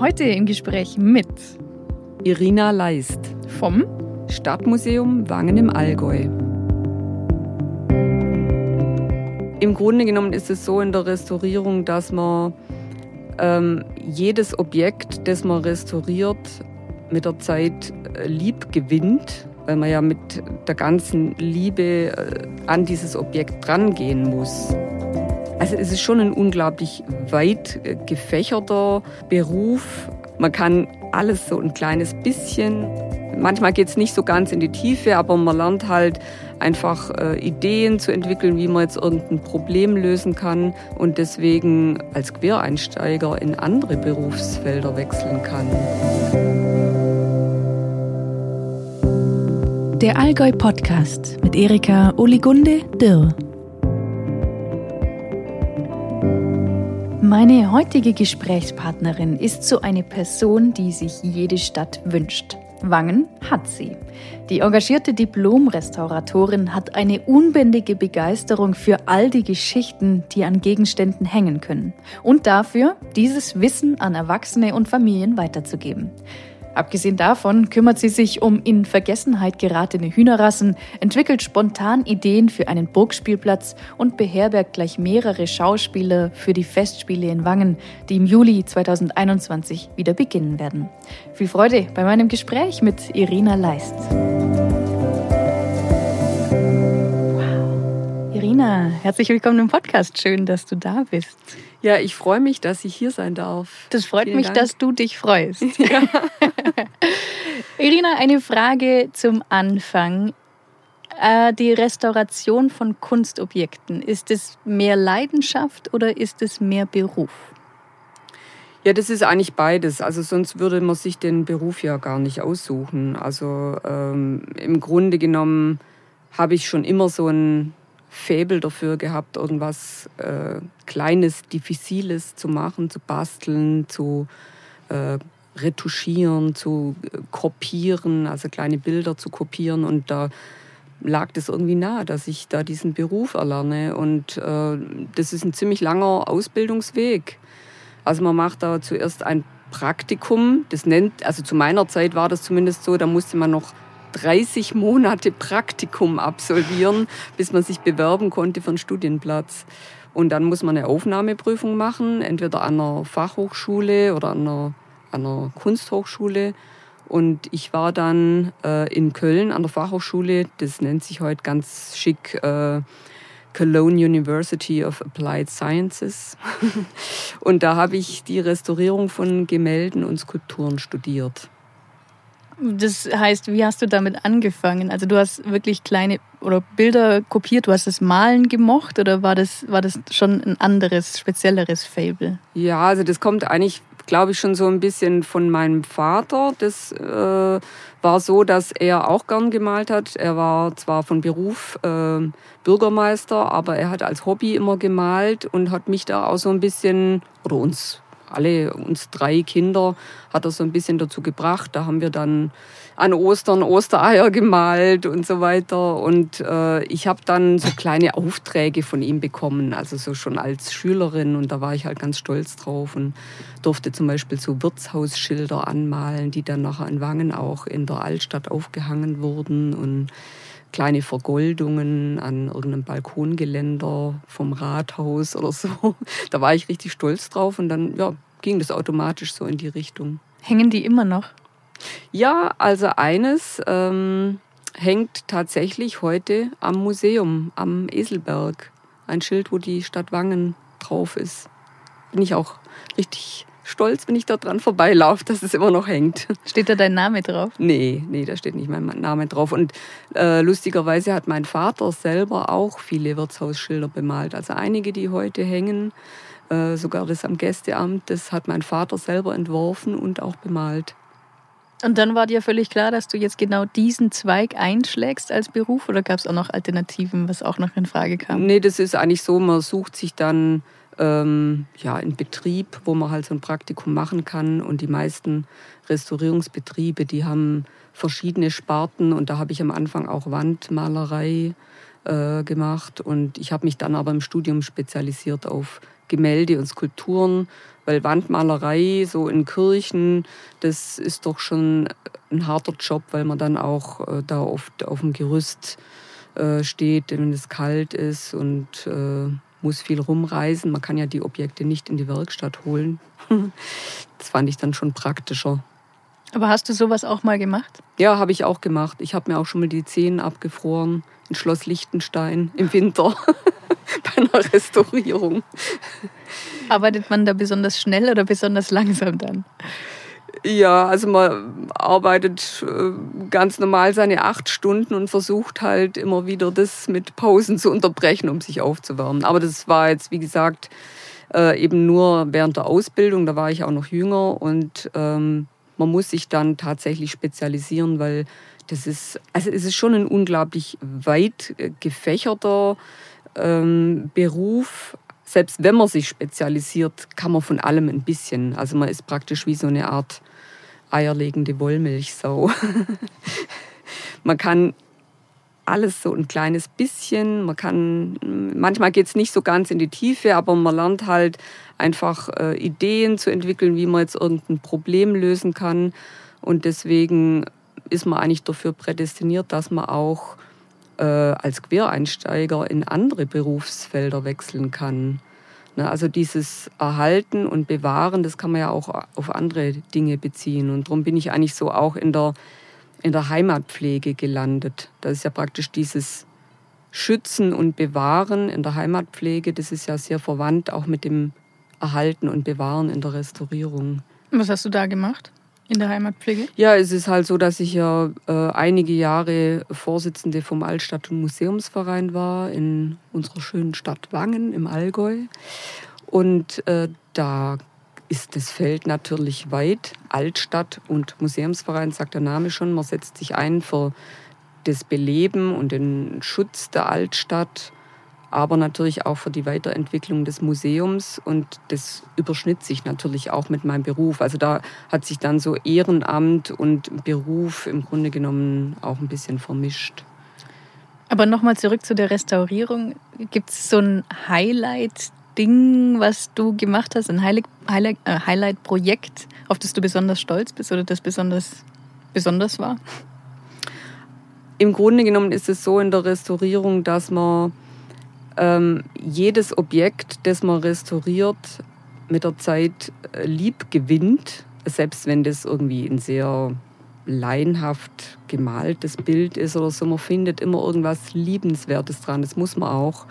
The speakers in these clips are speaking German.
Heute im Gespräch mit Irina Leist vom Stadtmuseum Wangen im Allgäu. Im Grunde genommen ist es so in der Restaurierung, dass man ähm, jedes Objekt, das man restauriert, mit der Zeit äh, lieb gewinnt, weil man ja mit der ganzen Liebe äh, an dieses Objekt drangehen muss. Also es ist schon ein unglaublich weit äh, gefächerter Beruf. Man kann alles so ein kleines bisschen. Manchmal geht es nicht so ganz in die Tiefe, aber man lernt halt einfach äh, Ideen zu entwickeln, wie man jetzt irgendein Problem lösen kann und deswegen als Quereinsteiger in andere Berufsfelder wechseln kann. Der Allgäu Podcast mit Erika Oligunde Dirr. Meine heutige Gesprächspartnerin ist so eine Person, die sich jede Stadt wünscht. Wangen hat sie. Die engagierte Diplom-Restauratorin hat eine unbändige Begeisterung für all die Geschichten, die an Gegenständen hängen können und dafür, dieses Wissen an Erwachsene und Familien weiterzugeben. Abgesehen davon kümmert sie sich um in Vergessenheit geratene Hühnerrassen, entwickelt spontan Ideen für einen Burgspielplatz und beherbergt gleich mehrere Schauspieler für die Festspiele in Wangen, die im Juli 2021 wieder beginnen werden. Viel Freude bei meinem Gespräch mit Irina Leist. Wow. Irina, herzlich willkommen im Podcast. Schön, dass du da bist. Ja, ich freue mich, dass ich hier sein darf. Das freut Vielen mich, Dank. dass du dich freust. Ja. Irina, eine Frage zum Anfang. Äh, die Restauration von Kunstobjekten, ist es mehr Leidenschaft oder ist es mehr Beruf? Ja, das ist eigentlich beides. Also sonst würde man sich den Beruf ja gar nicht aussuchen. Also ähm, im Grunde genommen habe ich schon immer so ein Faible dafür gehabt, irgendwas äh, Kleines, Diffiziles zu machen, zu basteln, zu äh, retuschieren, zu äh, kopieren, also kleine Bilder zu kopieren. Und da lag das irgendwie nahe, dass ich da diesen Beruf erlerne. Und äh, das ist ein ziemlich langer Ausbildungsweg. Also man macht da zuerst ein Praktikum, das nennt, also zu meiner Zeit war das zumindest so, da musste man noch 30 Monate Praktikum absolvieren, bis man sich bewerben konnte für einen Studienplatz. Und dann muss man eine Aufnahmeprüfung machen, entweder an einer Fachhochschule oder an einer, an einer Kunsthochschule. Und ich war dann äh, in Köln an der Fachhochschule, das nennt sich heute ganz schick äh, Cologne University of Applied Sciences. und da habe ich die Restaurierung von Gemälden und Skulpturen studiert. Das heißt, wie hast du damit angefangen? Also du hast wirklich kleine oder Bilder kopiert, du hast das Malen gemocht oder war das, war das schon ein anderes, spezielleres Fable? Ja, also das kommt eigentlich, glaube ich, schon so ein bisschen von meinem Vater. Das äh, war so, dass er auch gern gemalt hat. Er war zwar von Beruf äh, Bürgermeister, aber er hat als Hobby immer gemalt und hat mich da auch so ein bisschen, oder uns alle uns drei Kinder hat er so ein bisschen dazu gebracht. Da haben wir dann an Ostern Ostereier gemalt und so weiter. Und äh, ich habe dann so kleine Aufträge von ihm bekommen, also so schon als Schülerin. Und da war ich halt ganz stolz drauf und durfte zum Beispiel so Wirtshausschilder anmalen, die dann nachher in Wangen auch in der Altstadt aufgehangen wurden. Und kleine Vergoldungen an irgendeinem Balkongeländer vom Rathaus oder so. Da war ich richtig stolz drauf und dann ja, ging das automatisch so in die Richtung. Hängen die immer noch? Ja, also eines ähm, hängt tatsächlich heute am Museum, am Eselberg. Ein Schild, wo die Stadt Wangen drauf ist. Bin ich auch richtig stolz, wenn ich da dran vorbeilaufe, dass es immer noch hängt. Steht da dein Name drauf? Nee, nee, da steht nicht mein Name drauf. Und äh, lustigerweise hat mein Vater selber auch viele Wirtshausschilder bemalt. Also einige, die heute hängen, äh, sogar das am Gästeamt, das hat mein Vater selber entworfen und auch bemalt. Und dann war dir völlig klar, dass du jetzt genau diesen Zweig einschlägst als Beruf oder gab es auch noch Alternativen, was auch noch in Frage kam? Nee, das ist eigentlich so, man sucht sich dann ähm, ja, einen Betrieb, wo man halt so ein Praktikum machen kann. Und die meisten Restaurierungsbetriebe, die haben verschiedene Sparten. Und da habe ich am Anfang auch Wandmalerei äh, gemacht. Und ich habe mich dann aber im Studium spezialisiert auf Gemälde und Skulpturen, weil Wandmalerei so in Kirchen, das ist doch schon ein harter Job, weil man dann auch äh, da oft auf dem Gerüst äh, steht, wenn es kalt ist und äh, muss viel rumreisen. Man kann ja die Objekte nicht in die Werkstatt holen. das fand ich dann schon praktischer. Aber hast du sowas auch mal gemacht? Ja, habe ich auch gemacht. Ich habe mir auch schon mal die Zehen abgefroren in Schloss Liechtenstein im Winter bei einer Restaurierung. Arbeitet man da besonders schnell oder besonders langsam dann? Ja, also man arbeitet äh, ganz normal seine acht Stunden und versucht halt immer wieder das mit Pausen zu unterbrechen, um sich aufzuwärmen. Aber das war jetzt, wie gesagt, äh, eben nur während der Ausbildung. Da war ich auch noch jünger und ähm, man muss sich dann tatsächlich spezialisieren, weil das ist, also es ist schon ein unglaublich weit äh, gefächerter ähm, Beruf. Selbst wenn man sich spezialisiert, kann man von allem ein bisschen. Also man ist praktisch wie so eine Art eierlegende Wollmilchsau. man kann alles so ein kleines bisschen. Man kann, manchmal geht es nicht so ganz in die Tiefe, aber man lernt halt einfach äh, Ideen zu entwickeln, wie man jetzt irgendein Problem lösen kann. Und deswegen ist man eigentlich dafür prädestiniert, dass man auch äh, als Quereinsteiger in andere Berufsfelder wechseln kann. Ne, also dieses Erhalten und Bewahren, das kann man ja auch auf andere Dinge beziehen. Und darum bin ich eigentlich so auch in der, in der Heimatpflege gelandet. Das ist ja praktisch dieses Schützen und Bewahren in der Heimatpflege, das ist ja sehr verwandt auch mit dem Erhalten und Bewahren in der Restaurierung. Was hast du da gemacht? In der Heimatpflege? Ja, es ist halt so, dass ich ja äh, einige Jahre Vorsitzende vom Altstadt- und Museumsverein war in unserer schönen Stadt Wangen im Allgäu. Und äh, da ist das Feld natürlich weit. Altstadt und Museumsverein, sagt der Name schon. Man setzt sich ein für das Beleben und den Schutz der Altstadt aber natürlich auch für die Weiterentwicklung des Museums. Und das überschnitt sich natürlich auch mit meinem Beruf. Also da hat sich dann so Ehrenamt und Beruf im Grunde genommen auch ein bisschen vermischt. Aber nochmal zurück zu der Restaurierung. Gibt es so ein Highlight-Ding, was du gemacht hast, ein äh, Highlight-Projekt, auf das du besonders stolz bist oder das besonders, besonders war? Im Grunde genommen ist es so in der Restaurierung, dass man ähm, jedes Objekt, das man restauriert, mit der Zeit äh, lieb gewinnt, selbst wenn das irgendwie ein sehr laienhaft gemaltes Bild ist oder so. Man findet immer irgendwas Liebenswertes dran. Das muss man auch,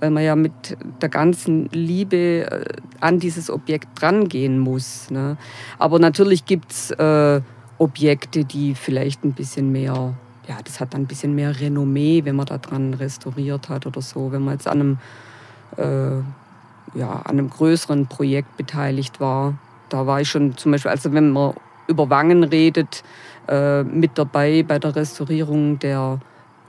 weil man ja mit der ganzen Liebe äh, an dieses Objekt drangehen muss. Ne? Aber natürlich gibt es äh, Objekte, die vielleicht ein bisschen mehr ja, das hat dann ein bisschen mehr Renommee, wenn man da dran restauriert hat oder so. Wenn man jetzt an einem, äh, ja, an einem größeren Projekt beteiligt war. Da war ich schon zum Beispiel, also wenn man über Wangen redet, äh, mit dabei bei der Restaurierung der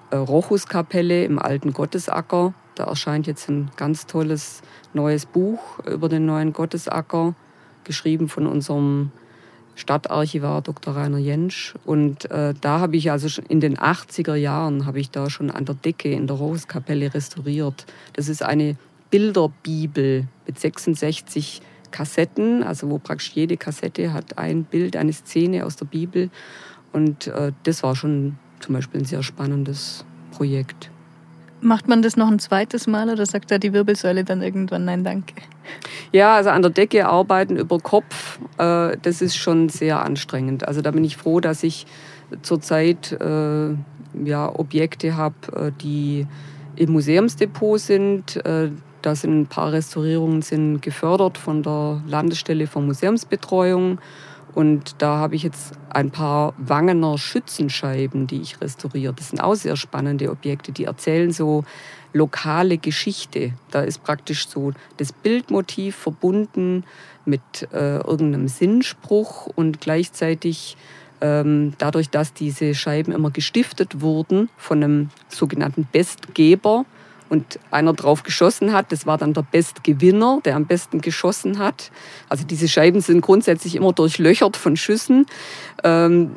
äh, Rochuskapelle im alten Gottesacker. Da erscheint jetzt ein ganz tolles neues Buch über den neuen Gottesacker, geschrieben von unserem Stadtarchivar Dr. Rainer Jentsch. Und äh, da habe ich also schon in den 80er Jahren habe ich da schon an der Decke in der Roskapelle restauriert. Das ist eine Bilderbibel mit 66 Kassetten, also wo praktisch jede Kassette hat ein Bild, eine Szene aus der Bibel. Und äh, das war schon zum Beispiel ein sehr spannendes Projekt. Macht man das noch ein zweites Mal oder sagt da die Wirbelsäule dann irgendwann Nein, danke? Ja, also an der Decke arbeiten über Kopf, äh, das ist schon sehr anstrengend. Also da bin ich froh, dass ich zurzeit äh, ja, Objekte habe, äh, die im Museumsdepot sind. Äh, da sind ein paar Restaurierungen sind gefördert von der Landesstelle für Museumsbetreuung. Und da habe ich jetzt ein paar Wangener Schützenscheiben, die ich restauriere. Das sind auch sehr spannende Objekte, die erzählen so lokale Geschichte. Da ist praktisch so das Bildmotiv verbunden mit äh, irgendeinem Sinnspruch und gleichzeitig ähm, dadurch, dass diese Scheiben immer gestiftet wurden von einem sogenannten Bestgeber, und einer drauf geschossen hat. Das war dann der Bestgewinner, der am besten geschossen hat. Also diese Scheiben sind grundsätzlich immer durchlöchert von Schüssen. Ähm,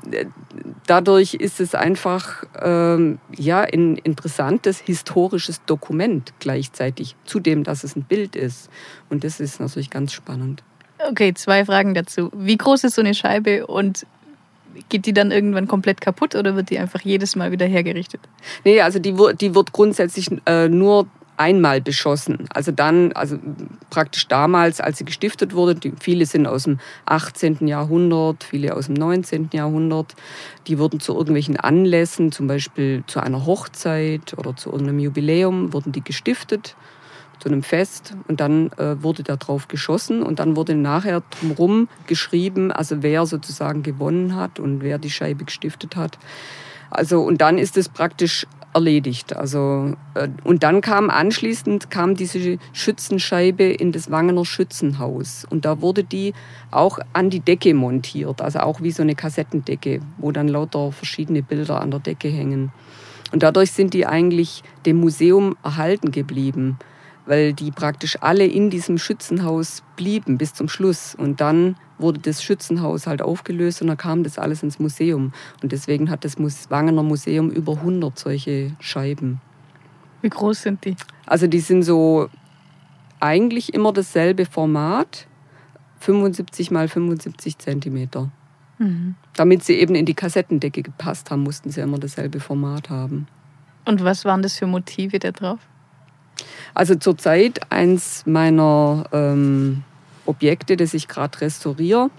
dadurch ist es einfach ähm, ja, ein interessantes historisches Dokument gleichzeitig, zudem, dass es ein Bild ist. Und das ist natürlich ganz spannend. Okay, zwei Fragen dazu. Wie groß ist so eine Scheibe und geht die dann irgendwann komplett kaputt oder wird die einfach jedes Mal wieder hergerichtet? Nee, also die, die wird grundsätzlich äh, nur einmal beschossen. Also dann, also praktisch damals, als sie gestiftet wurde, die, viele sind aus dem 18. Jahrhundert, viele aus dem 19. Jahrhundert, die wurden zu irgendwelchen Anlässen, zum Beispiel zu einer Hochzeit oder zu irgendeinem Jubiläum, wurden die gestiftet zu einem Fest und dann äh, wurde da drauf geschossen und dann wurde nachher drumherum geschrieben, also wer sozusagen gewonnen hat und wer die Scheibe gestiftet hat. Also und dann ist es praktisch erledigt. Also äh, und dann kam anschließend kam diese Schützenscheibe in das Wangener Schützenhaus und da wurde die auch an die Decke montiert, also auch wie so eine Kassettendecke, wo dann lauter verschiedene Bilder an der Decke hängen. Und dadurch sind die eigentlich dem Museum erhalten geblieben weil die praktisch alle in diesem Schützenhaus blieben bis zum Schluss. Und dann wurde das Schützenhaus halt aufgelöst und dann kam das alles ins Museum. Und deswegen hat das Wangener Museum über 100 solche Scheiben. Wie groß sind die? Also die sind so eigentlich immer dasselbe Format, 75 mal 75 Zentimeter. Mhm. Damit sie eben in die Kassettendecke gepasst haben, mussten sie immer dasselbe Format haben. Und was waren das für Motive da drauf? Also zurzeit eins meiner ähm, Objekte, das ich gerade restauriere.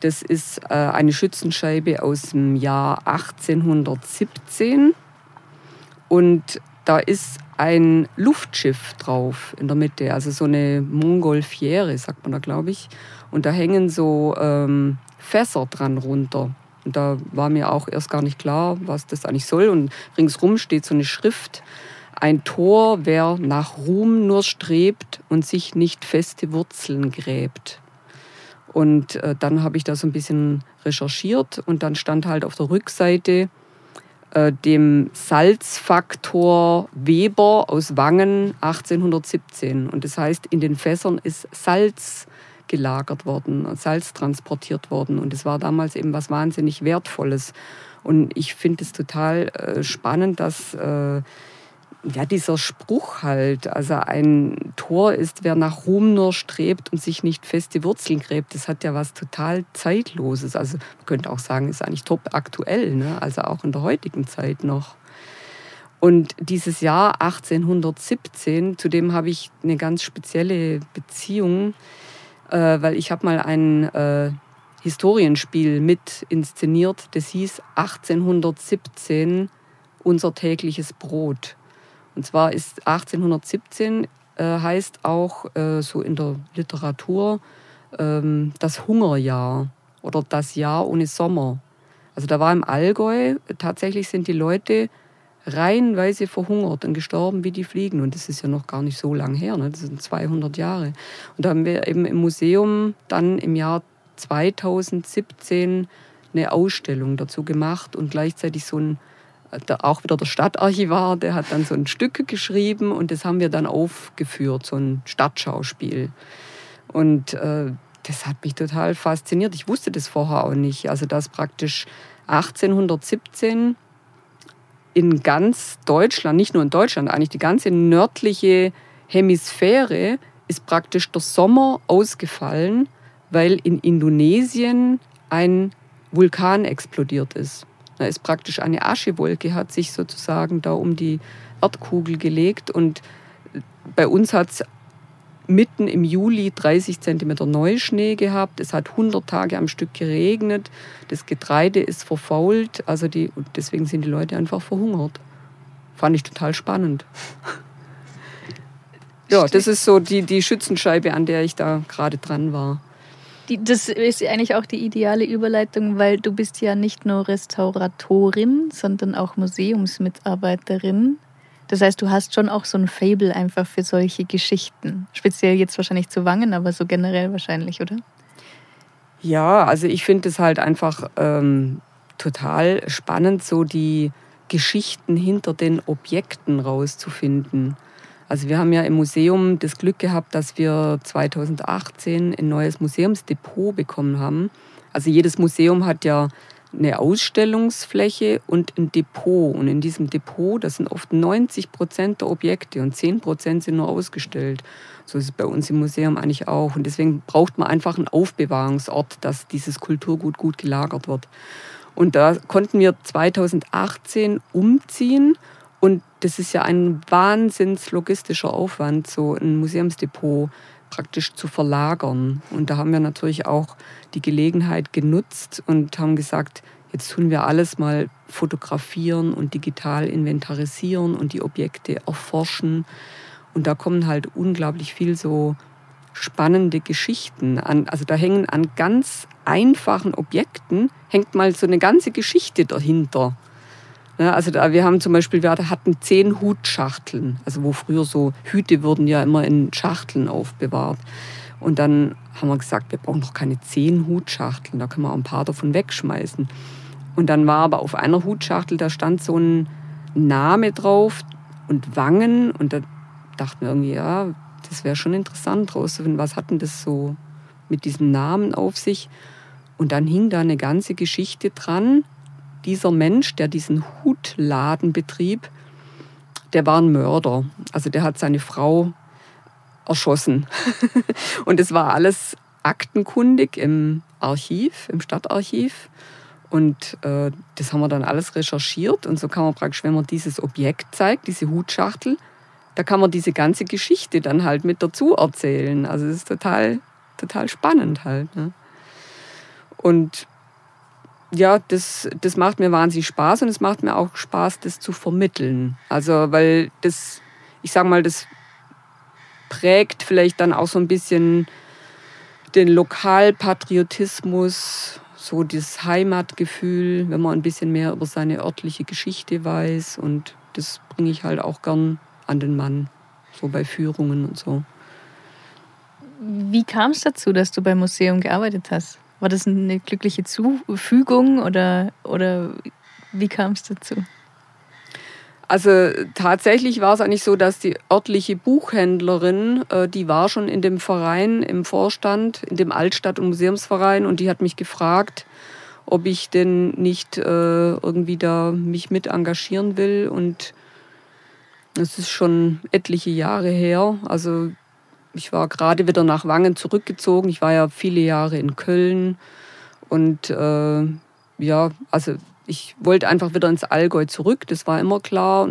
Das ist äh, eine Schützenscheibe aus dem Jahr 1817. Und da ist ein Luftschiff drauf in der Mitte, also so eine Montgolfiere, sagt man da, glaube ich. Und da hängen so ähm, Fässer dran runter. Und da war mir auch erst gar nicht klar, was das eigentlich soll. Und ringsrum steht so eine Schrift ein Tor, wer nach Ruhm nur strebt und sich nicht feste Wurzeln gräbt. Und äh, dann habe ich da so ein bisschen recherchiert und dann stand halt auf der Rückseite äh, dem Salzfaktor Weber aus Wangen 1817. Und das heißt, in den Fässern ist Salz gelagert worden, Salz transportiert worden. Und es war damals eben was wahnsinnig Wertvolles. Und ich finde es total äh, spannend, dass äh, ja, dieser Spruch halt, also ein Tor ist, wer nach Ruhm nur strebt und sich nicht feste Wurzeln gräbt, das hat ja was total Zeitloses. Also man könnte auch sagen, ist eigentlich top aktuell, ne? also auch in der heutigen Zeit noch. Und dieses Jahr 1817, zu dem habe ich eine ganz spezielle Beziehung, äh, weil ich habe mal ein äh, Historienspiel mit inszeniert, das hieß 1817 unser tägliches Brot. Und zwar ist 1817 äh, heißt auch äh, so in der Literatur ähm, das Hungerjahr oder das Jahr ohne Sommer. Also da war im Allgäu, tatsächlich sind die Leute reihenweise verhungert und gestorben wie die Fliegen. Und das ist ja noch gar nicht so lang her, ne? das sind 200 Jahre. Und da haben wir eben im Museum dann im Jahr 2017 eine Ausstellung dazu gemacht und gleichzeitig so ein auch wieder der Stadtarchivar, der hat dann so ein Stück geschrieben und das haben wir dann aufgeführt, so ein Stadtschauspiel. Und äh, das hat mich total fasziniert. Ich wusste das vorher auch nicht. Also, dass praktisch 1817 in ganz Deutschland, nicht nur in Deutschland, eigentlich die ganze nördliche Hemisphäre ist praktisch der Sommer ausgefallen, weil in Indonesien ein Vulkan explodiert ist. Da ist praktisch eine Aschewolke, hat sich sozusagen da um die Erdkugel gelegt und bei uns hat es mitten im Juli 30 cm Neuschnee gehabt. Es hat 100 Tage am Stück geregnet. Das Getreide ist verfault. Also die, deswegen sind die Leute einfach verhungert. Fand ich total spannend. ja, das ist so die, die Schützenscheibe, an der ich da gerade dran war. Die, das ist eigentlich auch die ideale Überleitung, weil du bist ja nicht nur Restauratorin, sondern auch Museumsmitarbeiterin. Das heißt, du hast schon auch so ein Fable einfach für solche Geschichten. Speziell jetzt wahrscheinlich zu Wangen, aber so generell wahrscheinlich, oder? Ja, also ich finde es halt einfach ähm, total spannend, so die Geschichten hinter den Objekten rauszufinden. Also wir haben ja im Museum das Glück gehabt, dass wir 2018 ein neues Museumsdepot bekommen haben. Also jedes Museum hat ja eine Ausstellungsfläche und ein Depot. Und in diesem Depot, das sind oft 90 Prozent der Objekte und 10 Prozent sind nur ausgestellt. So ist es bei uns im Museum eigentlich auch. Und deswegen braucht man einfach einen Aufbewahrungsort, dass dieses Kulturgut gut gelagert wird. Und da konnten wir 2018 umziehen. Und das ist ja ein wahnsinns logistischer Aufwand, so ein Museumsdepot praktisch zu verlagern. Und da haben wir natürlich auch die Gelegenheit genutzt und haben gesagt, jetzt tun wir alles mal fotografieren und digital inventarisieren und die Objekte erforschen. Und da kommen halt unglaublich viel so spannende Geschichten an. Also da hängen an ganz einfachen Objekten, hängt mal so eine ganze Geschichte dahinter. Also da, wir haben zum Beispiel, wir hatten zehn Hutschachteln, also wo früher so Hüte wurden ja immer in Schachteln aufbewahrt. Und dann haben wir gesagt, wir brauchen doch keine zehn Hutschachteln, da können wir auch ein paar davon wegschmeißen. Und dann war aber auf einer Hutschachtel, da stand so ein Name drauf und Wangen. Und da dachten wir irgendwie, ja, das wäre schon interessant rauszufinden, was hat denn das so mit diesem Namen auf sich. Und dann hing da eine ganze Geschichte dran, dieser Mensch, der diesen Hutladen betrieb, der war ein Mörder. Also der hat seine Frau erschossen. und es war alles aktenkundig im Archiv, im Stadtarchiv. Und äh, das haben wir dann alles recherchiert. Und so kann man praktisch, wenn man dieses Objekt zeigt, diese Hutschachtel, da kann man diese ganze Geschichte dann halt mit dazu erzählen. Also es ist total, total spannend halt. Ne? Und ja, das, das macht mir wahnsinnig Spaß und es macht mir auch Spaß, das zu vermitteln. Also, weil das, ich sag mal, das prägt vielleicht dann auch so ein bisschen den Lokalpatriotismus, so das Heimatgefühl, wenn man ein bisschen mehr über seine örtliche Geschichte weiß. Und das bringe ich halt auch gern an den Mann, so bei Führungen und so. Wie kam es dazu, dass du beim Museum gearbeitet hast? War das eine glückliche Zufügung oder, oder wie kam es dazu? Also tatsächlich war es eigentlich so, dass die örtliche Buchhändlerin, äh, die war schon in dem Verein, im Vorstand, in dem Altstadt- und Museumsverein und die hat mich gefragt, ob ich denn nicht äh, irgendwie da mich mit engagieren will und das ist schon etliche Jahre her. Also ich war gerade wieder nach Wangen zurückgezogen. Ich war ja viele Jahre in Köln und äh, ja, also ich wollte einfach wieder ins Allgäu zurück. Das war immer klar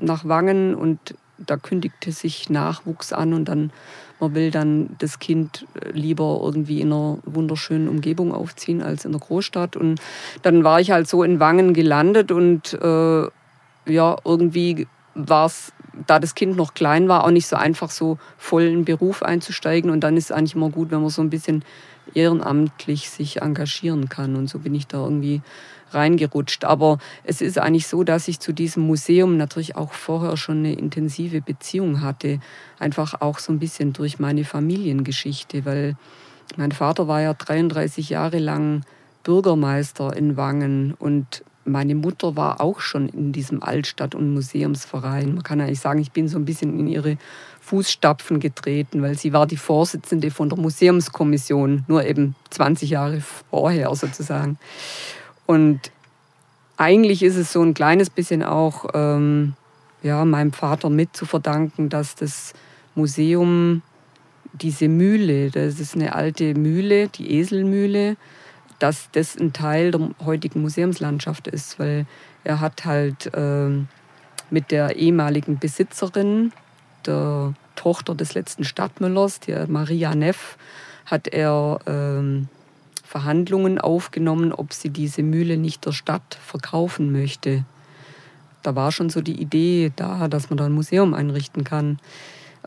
nach Wangen und da kündigte sich Nachwuchs an und dann man will dann das Kind lieber irgendwie in einer wunderschönen Umgebung aufziehen als in der Großstadt. Und dann war ich halt so in Wangen gelandet und äh, ja, irgendwie war es da das Kind noch klein war, auch nicht so einfach so voll in den Beruf einzusteigen. Und dann ist es eigentlich immer gut, wenn man so ein bisschen ehrenamtlich sich engagieren kann. Und so bin ich da irgendwie reingerutscht. Aber es ist eigentlich so, dass ich zu diesem Museum natürlich auch vorher schon eine intensive Beziehung hatte. Einfach auch so ein bisschen durch meine Familiengeschichte, weil mein Vater war ja 33 Jahre lang Bürgermeister in Wangen und meine Mutter war auch schon in diesem Altstadt- und Museumsverein. Man kann eigentlich sagen, ich bin so ein bisschen in ihre Fußstapfen getreten, weil sie war die Vorsitzende von der Museumskommission, nur eben 20 Jahre vorher sozusagen. Und eigentlich ist es so ein kleines bisschen auch ähm, ja, meinem Vater mit zu verdanken, dass das Museum, diese Mühle, das ist eine alte Mühle, die Eselmühle, dass das ein Teil der heutigen Museumslandschaft ist, weil er hat halt äh, mit der ehemaligen Besitzerin, der Tochter des letzten Stadtmüllers, der Maria Neff, hat er äh, Verhandlungen aufgenommen, ob sie diese Mühle nicht der Stadt verkaufen möchte. Da war schon so die Idee da, dass man da ein Museum einrichten kann.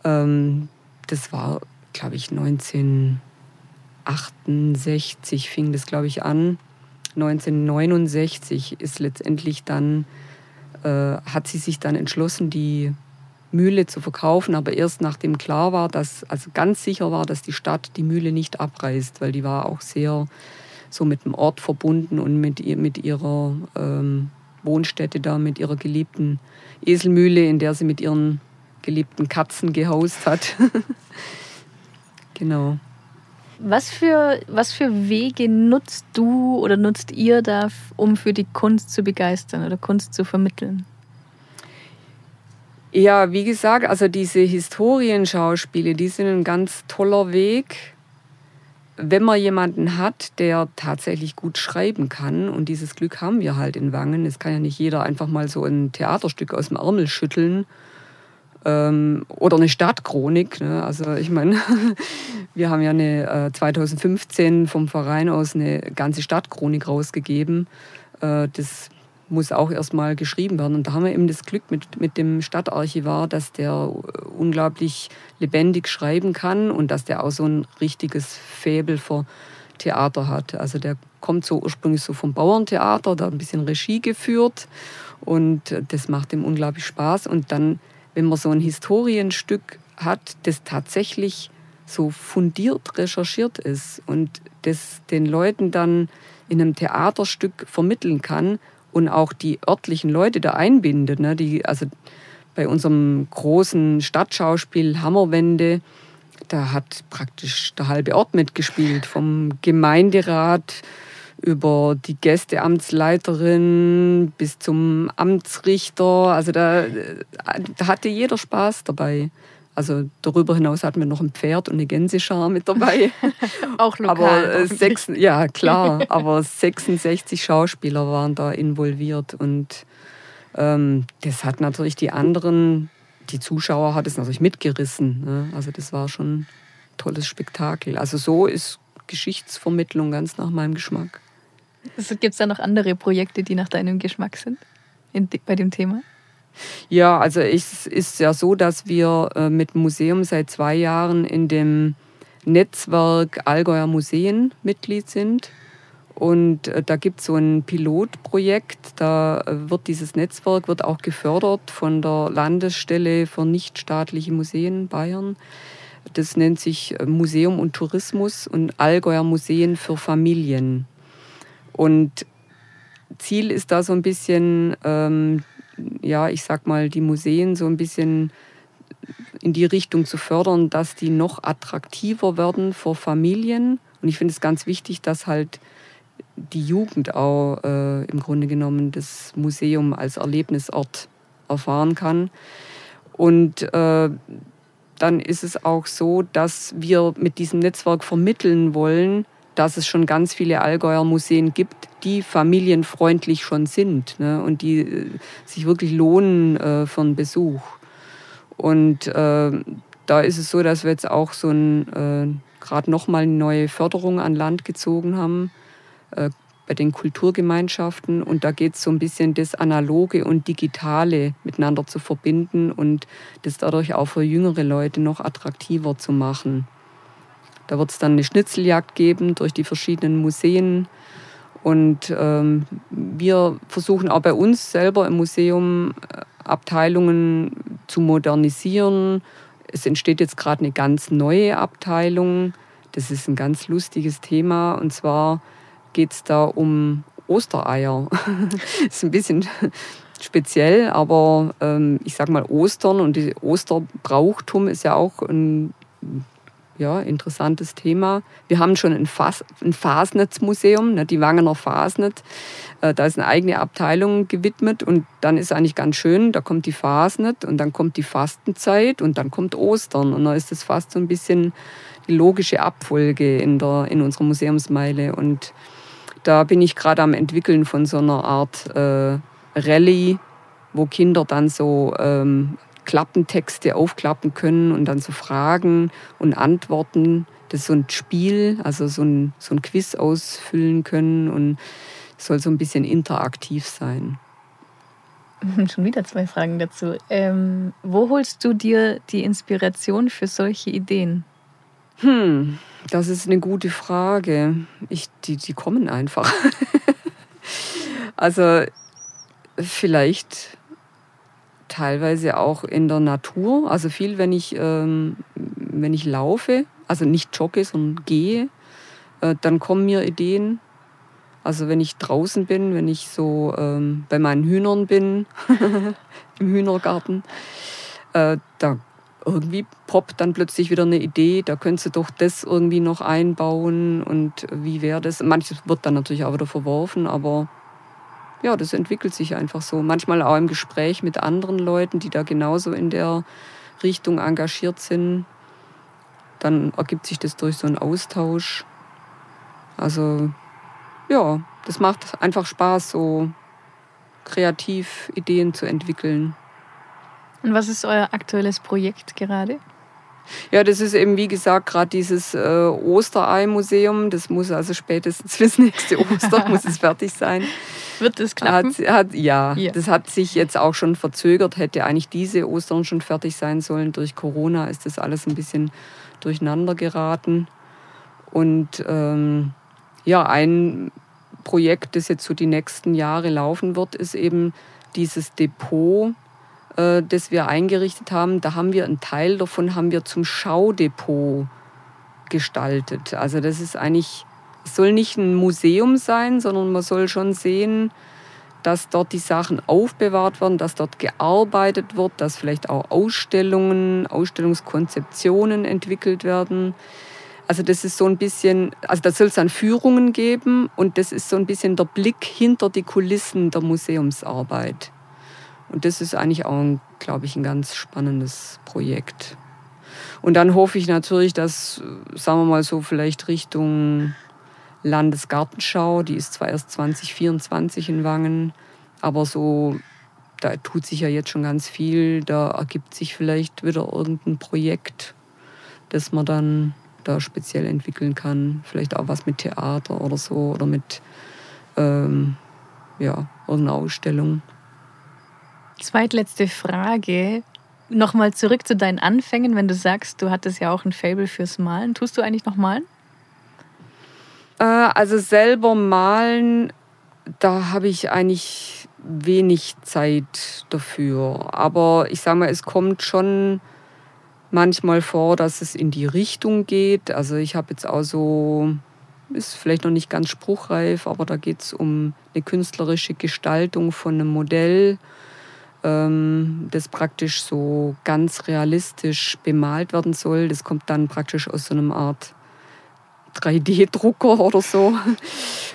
Ähm, das war, glaube ich, 19 68 fing das, glaube ich, an. 1969 ist letztendlich dann, äh, hat sie sich dann entschlossen, die Mühle zu verkaufen, aber erst nachdem klar war, dass, also ganz sicher war, dass die Stadt die Mühle nicht abreißt, weil die war auch sehr so mit dem Ort verbunden und mit, ihr, mit ihrer ähm, Wohnstätte da, mit ihrer geliebten Eselmühle, in der sie mit ihren geliebten Katzen gehaust hat. genau. Was für, was für Wege nutzt du oder nutzt ihr da, um für die Kunst zu begeistern oder Kunst zu vermitteln? Ja, wie gesagt, also diese Historienschauspiele, die sind ein ganz toller Weg, wenn man jemanden hat, der tatsächlich gut schreiben kann, und dieses Glück haben wir halt in Wangen, es kann ja nicht jeder einfach mal so ein Theaterstück aus dem Ärmel schütteln ähm, oder eine Stadtchronik. Ne? Also ich meine, wir haben ja eine, äh, 2015 vom Verein aus eine ganze Stadtchronik rausgegeben. Äh, das muss auch erstmal geschrieben werden. Und da haben wir eben das Glück mit, mit dem Stadtarchivar, dass der unglaublich lebendig schreiben kann und dass der auch so ein richtiges Faible für Theater hat. Also der kommt so ursprünglich so vom Bauerntheater, da ein bisschen Regie geführt und das macht ihm unglaublich Spaß. Und dann, wenn man so ein Historienstück hat, das tatsächlich so fundiert recherchiert ist und das den Leuten dann in einem Theaterstück vermitteln kann, und auch die örtlichen Leute da einbindet. Ne? Die, also bei unserem großen Stadtschauspiel Hammerwende, da hat praktisch der halbe Ort mitgespielt, vom Gemeinderat über die Gästeamtsleiterin bis zum Amtsrichter. Also da, da hatte jeder Spaß dabei. Also darüber hinaus hatten wir noch ein Pferd und eine Gänseschar mit dabei. Auch lokal. Aber äh, sechs, ja, klar. aber 66 Schauspieler waren da involviert und ähm, das hat natürlich die anderen, die Zuschauer hat es natürlich mitgerissen. Ne? Also das war schon ein tolles Spektakel. Also so ist Geschichtsvermittlung ganz nach meinem Geschmack. Gibt es da noch andere Projekte, die nach deinem Geschmack sind in, bei dem Thema? Ja, also es ist ja so, dass wir äh, mit Museum seit zwei Jahren in dem Netzwerk Allgäuer Museen Mitglied sind. Und äh, da gibt es so ein Pilotprojekt, da äh, wird dieses Netzwerk wird auch gefördert von der Landesstelle für nichtstaatliche Museen Bayern. Das nennt sich Museum und Tourismus und Allgäuer Museen für Familien. Und Ziel ist da so ein bisschen ähm, ja, ich sag mal, die Museen so ein bisschen in die Richtung zu fördern, dass die noch attraktiver werden für Familien. Und ich finde es ganz wichtig, dass halt die Jugend auch äh, im Grunde genommen das Museum als Erlebnisort erfahren kann. Und äh, dann ist es auch so, dass wir mit diesem Netzwerk vermitteln wollen, dass es schon ganz viele Allgäuer Museen gibt, die familienfreundlich schon sind ne, und die äh, sich wirklich lohnen äh, für einen Besuch. Und äh, da ist es so, dass wir jetzt auch so äh, gerade nochmal eine neue Förderung an Land gezogen haben äh, bei den Kulturgemeinschaften. Und da geht es so ein bisschen das Analoge und Digitale miteinander zu verbinden und das dadurch auch für jüngere Leute noch attraktiver zu machen. Da wird es dann eine Schnitzeljagd geben durch die verschiedenen Museen. Und ähm, wir versuchen auch bei uns selber im Museum äh, Abteilungen zu modernisieren. Es entsteht jetzt gerade eine ganz neue Abteilung. Das ist ein ganz lustiges Thema. Und zwar geht es da um Ostereier. ist ein bisschen speziell, aber ähm, ich sage mal Ostern und die Osterbrauchtum ist ja auch ein ja, interessantes Thema. Wir haben schon ein, Fas ein Fasnetz-Museum, ne, die Wangener Fasnet. Äh, da ist eine eigene Abteilung gewidmet und dann ist eigentlich ganz schön, da kommt die Fasnet und dann kommt die Fastenzeit und dann kommt Ostern. Und dann ist das fast so ein bisschen die logische Abfolge in, der, in unserer Museumsmeile. Und da bin ich gerade am Entwickeln von so einer Art äh, Rallye, wo Kinder dann so ähm, Klappentexte aufklappen können und dann so Fragen und Antworten. Das ist so ein Spiel, also so ein, so ein Quiz ausfüllen können und soll so ein bisschen interaktiv sein. Schon wieder zwei Fragen dazu. Ähm, wo holst du dir die Inspiration für solche Ideen? Hm, das ist eine gute Frage. Ich, die, die kommen einfach. also vielleicht teilweise auch in der Natur. Also viel, wenn ich, ähm, wenn ich laufe, also nicht jogge, sondern gehe, äh, dann kommen mir Ideen. Also wenn ich draußen bin, wenn ich so ähm, bei meinen Hühnern bin, im Hühnergarten, äh, da irgendwie poppt dann plötzlich wieder eine Idee, da könntest du doch das irgendwie noch einbauen und wie wäre das? Manches wird dann natürlich auch wieder verworfen, aber ja, das entwickelt sich einfach so. Manchmal auch im Gespräch mit anderen Leuten, die da genauso in der Richtung engagiert sind. Dann ergibt sich das durch so einen Austausch. Also ja, das macht einfach Spaß, so kreativ Ideen zu entwickeln. Und was ist euer aktuelles Projekt gerade? Ja, das ist eben wie gesagt gerade dieses äh, Osterei-Museum. Das muss also spätestens bis nächste Ostern muss es fertig sein. Wird es klappen? Hat, hat, ja, ja, das hat sich jetzt auch schon verzögert. Hätte eigentlich diese Ostern schon fertig sein sollen. Durch Corona ist das alles ein bisschen durcheinander geraten. Und ähm, ja, ein Projekt, das jetzt so die nächsten Jahre laufen wird, ist eben dieses Depot, äh, das wir eingerichtet haben. Da haben wir einen Teil davon haben wir zum Schaudepot gestaltet. Also das ist eigentlich, soll nicht ein Museum sein, sondern man soll schon sehen, dass dort die Sachen aufbewahrt werden, dass dort gearbeitet wird, dass vielleicht auch Ausstellungen, Ausstellungskonzeptionen entwickelt werden. Also das ist so ein bisschen, also da soll es dann Führungen geben und das ist so ein bisschen der Blick hinter die Kulissen der Museumsarbeit. Und das ist eigentlich auch, glaube ich, ein ganz spannendes Projekt. Und dann hoffe ich natürlich, dass, sagen wir mal so, vielleicht Richtung Landesgartenschau, die ist zwar erst 2024 in Wangen, aber so, da tut sich ja jetzt schon ganz viel. Da ergibt sich vielleicht wieder irgendein Projekt, das man dann da speziell entwickeln kann. Vielleicht auch was mit Theater oder so oder mit ähm, ja, irgendeiner Ausstellung. Zweitletzte Frage. Nochmal zurück zu deinen Anfängen, wenn du sagst, du hattest ja auch ein Fable fürs Malen. Tust du eigentlich noch malen? Äh, also selber malen, da habe ich eigentlich wenig Zeit dafür. Aber ich sage mal, es kommt schon manchmal vor, dass es in die Richtung geht. Also ich habe jetzt auch so, ist vielleicht noch nicht ganz spruchreif, aber da geht es um eine künstlerische Gestaltung von einem Modell, ähm, das praktisch so ganz realistisch bemalt werden soll. Das kommt dann praktisch aus so einer Art 3D-Drucker oder so.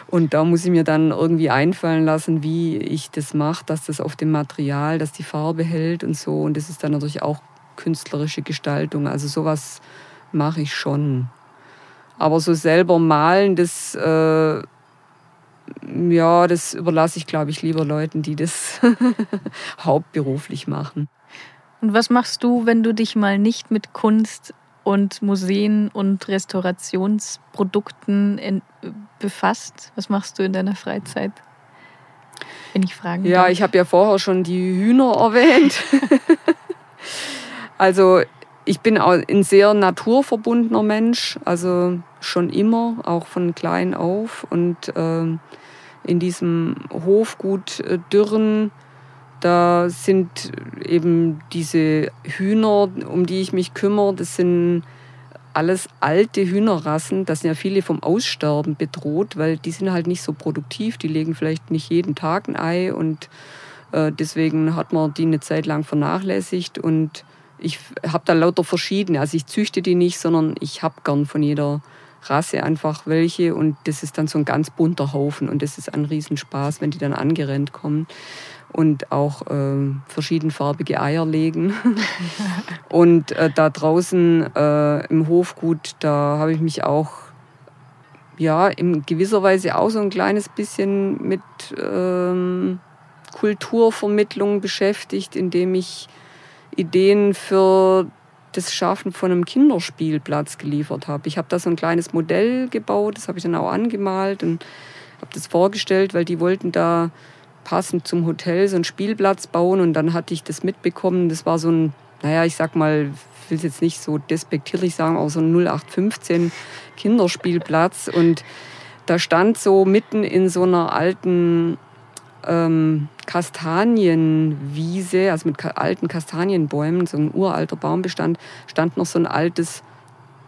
Und da muss ich mir dann irgendwie einfallen lassen, wie ich das mache, dass das auf dem Material, dass die Farbe hält und so. Und das ist dann natürlich auch künstlerische Gestaltung. Also sowas mache ich schon. Aber so selber malen, das, äh, ja, das überlasse ich, glaube ich, lieber Leuten, die das hauptberuflich machen. Und was machst du, wenn du dich mal nicht mit Kunst und Museen und Restaurationsprodukten in, befasst? Was machst du in deiner Freizeit? Wenn ich fragen Ja, darf. ich habe ja vorher schon die Hühner erwähnt. Also ich bin auch ein sehr naturverbundener Mensch, also schon immer, auch von klein auf. Und äh, in diesem Hofgut äh, Dürren, da sind eben diese Hühner, um die ich mich kümmere, das sind alles alte Hühnerrassen. Da sind ja viele vom Aussterben bedroht, weil die sind halt nicht so produktiv. Die legen vielleicht nicht jeden Tag ein Ei und äh, deswegen hat man die eine Zeit lang vernachlässigt und ich habe da lauter verschiedene. Also ich züchte die nicht, sondern ich habe gern von jeder Rasse einfach welche und das ist dann so ein ganz bunter Haufen und das ist ein Riesenspaß, wenn die dann angerennt kommen und auch äh, verschiedenfarbige Eier legen. und äh, da draußen äh, im Hofgut, da habe ich mich auch ja in gewisser Weise auch so ein kleines bisschen mit ähm, Kulturvermittlung beschäftigt, indem ich Ideen für das Schaffen von einem Kinderspielplatz geliefert habe. Ich habe da so ein kleines Modell gebaut, das habe ich dann auch angemalt und habe das vorgestellt, weil die wollten da passend zum Hotel so einen Spielplatz bauen und dann hatte ich das mitbekommen. Das war so ein, naja, ich sag mal, ich will es jetzt nicht so despektierlich sagen, aber so ein 0815 Kinderspielplatz und da stand so mitten in so einer alten ähm, Kastanienwiese, also mit alten Kastanienbäumen, so ein uralter Baumbestand, stand noch so ein altes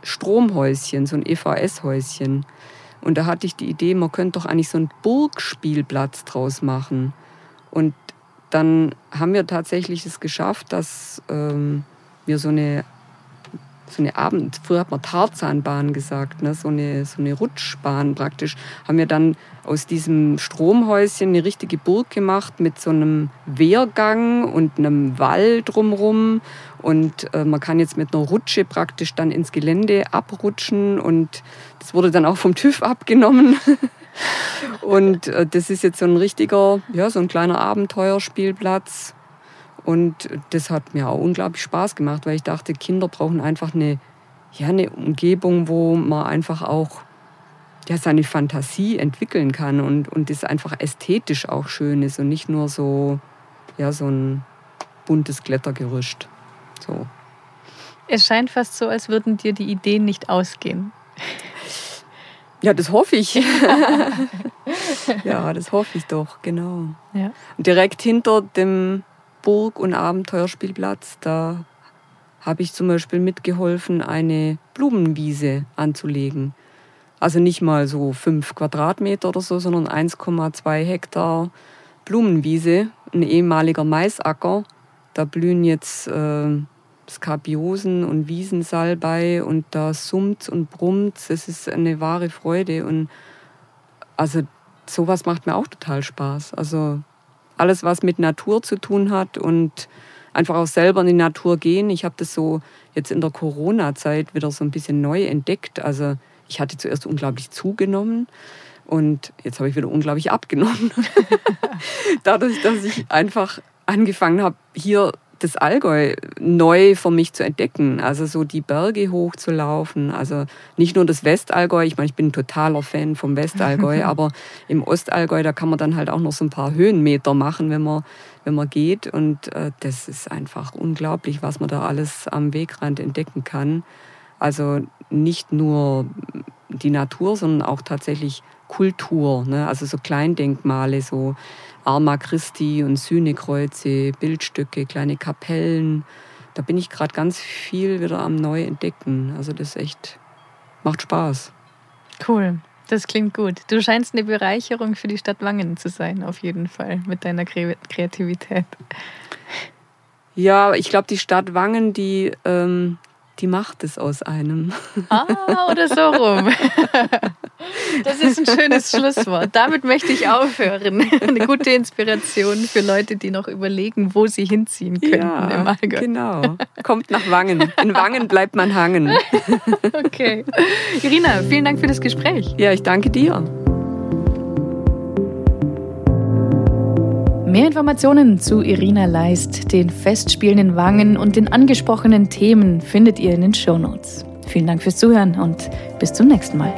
Stromhäuschen, so ein EVS-Häuschen. Und da hatte ich die Idee, man könnte doch eigentlich so einen Burgspielplatz draus machen. Und dann haben wir tatsächlich es geschafft, dass ähm, wir so eine so eine Abend, früher hat man Tarzanbahn gesagt, ne? so, eine, so eine Rutschbahn praktisch, haben wir dann aus diesem Stromhäuschen eine richtige Burg gemacht mit so einem Wehrgang und einem Wall drumherum. Und äh, man kann jetzt mit einer Rutsche praktisch dann ins Gelände abrutschen und das wurde dann auch vom TÜV abgenommen. und äh, das ist jetzt so ein richtiger, ja, so ein kleiner Abenteuerspielplatz und das hat mir auch unglaublich Spaß gemacht, weil ich dachte, Kinder brauchen einfach eine, ja, eine Umgebung, wo man einfach auch ja, seine Fantasie entwickeln kann und, und das einfach ästhetisch auch schön ist und nicht nur so, ja, so ein buntes Klettergerüst. So. Es scheint fast so, als würden dir die Ideen nicht ausgehen. Ja, das hoffe ich. ja, das hoffe ich doch, genau. Ja. Und direkt hinter dem Burg- und Abenteuerspielplatz. Da habe ich zum Beispiel mitgeholfen, eine Blumenwiese anzulegen. Also nicht mal so fünf Quadratmeter oder so, sondern 1,2 Hektar Blumenwiese, ein ehemaliger Maisacker. Da blühen jetzt äh, Skabiosen und Wiesensalbei und da summt und brummt. Es ist eine wahre Freude und also sowas macht mir auch total Spaß. Also alles, was mit Natur zu tun hat und einfach auch selber in die Natur gehen. Ich habe das so jetzt in der Corona-Zeit wieder so ein bisschen neu entdeckt. Also ich hatte zuerst unglaublich zugenommen und jetzt habe ich wieder unglaublich abgenommen. Dadurch, dass ich einfach angefangen habe, hier das Allgäu neu für mich zu entdecken. Also so die Berge hochzulaufen. Also nicht nur das Westallgäu. Ich meine, ich bin ein totaler Fan vom Westallgäu, aber im Ostallgäu, da kann man dann halt auch noch so ein paar Höhenmeter machen, wenn man, wenn man geht. Und äh, das ist einfach unglaublich, was man da alles am Wegrand entdecken kann. Also nicht nur die Natur, sondern auch tatsächlich Kultur. Ne? Also so Kleindenkmale, so Arma Christi und Sühnekreuze, Bildstücke, kleine Kapellen. Da bin ich gerade ganz viel wieder am Neuentdecken. Also das echt macht Spaß. Cool. Das klingt gut. Du scheinst eine Bereicherung für die Stadt Wangen zu sein, auf jeden Fall, mit deiner Kreativität. Ja, ich glaube, die Stadt Wangen, die ähm, die macht es aus einem. Ah, oder so rum. Das ist ein schönes Schlusswort. Damit möchte ich aufhören. Eine gute Inspiration für Leute, die noch überlegen, wo sie hinziehen könnten ja, im Allgäu. Genau. Kommt nach Wangen. In Wangen bleibt man hangen. Okay. Irina, vielen Dank für das Gespräch. Ja, ich danke dir. Mehr Informationen zu Irina Leist, den Festspielen in Wangen und den angesprochenen Themen findet ihr in den Shownotes. Vielen Dank fürs Zuhören und bis zum nächsten Mal.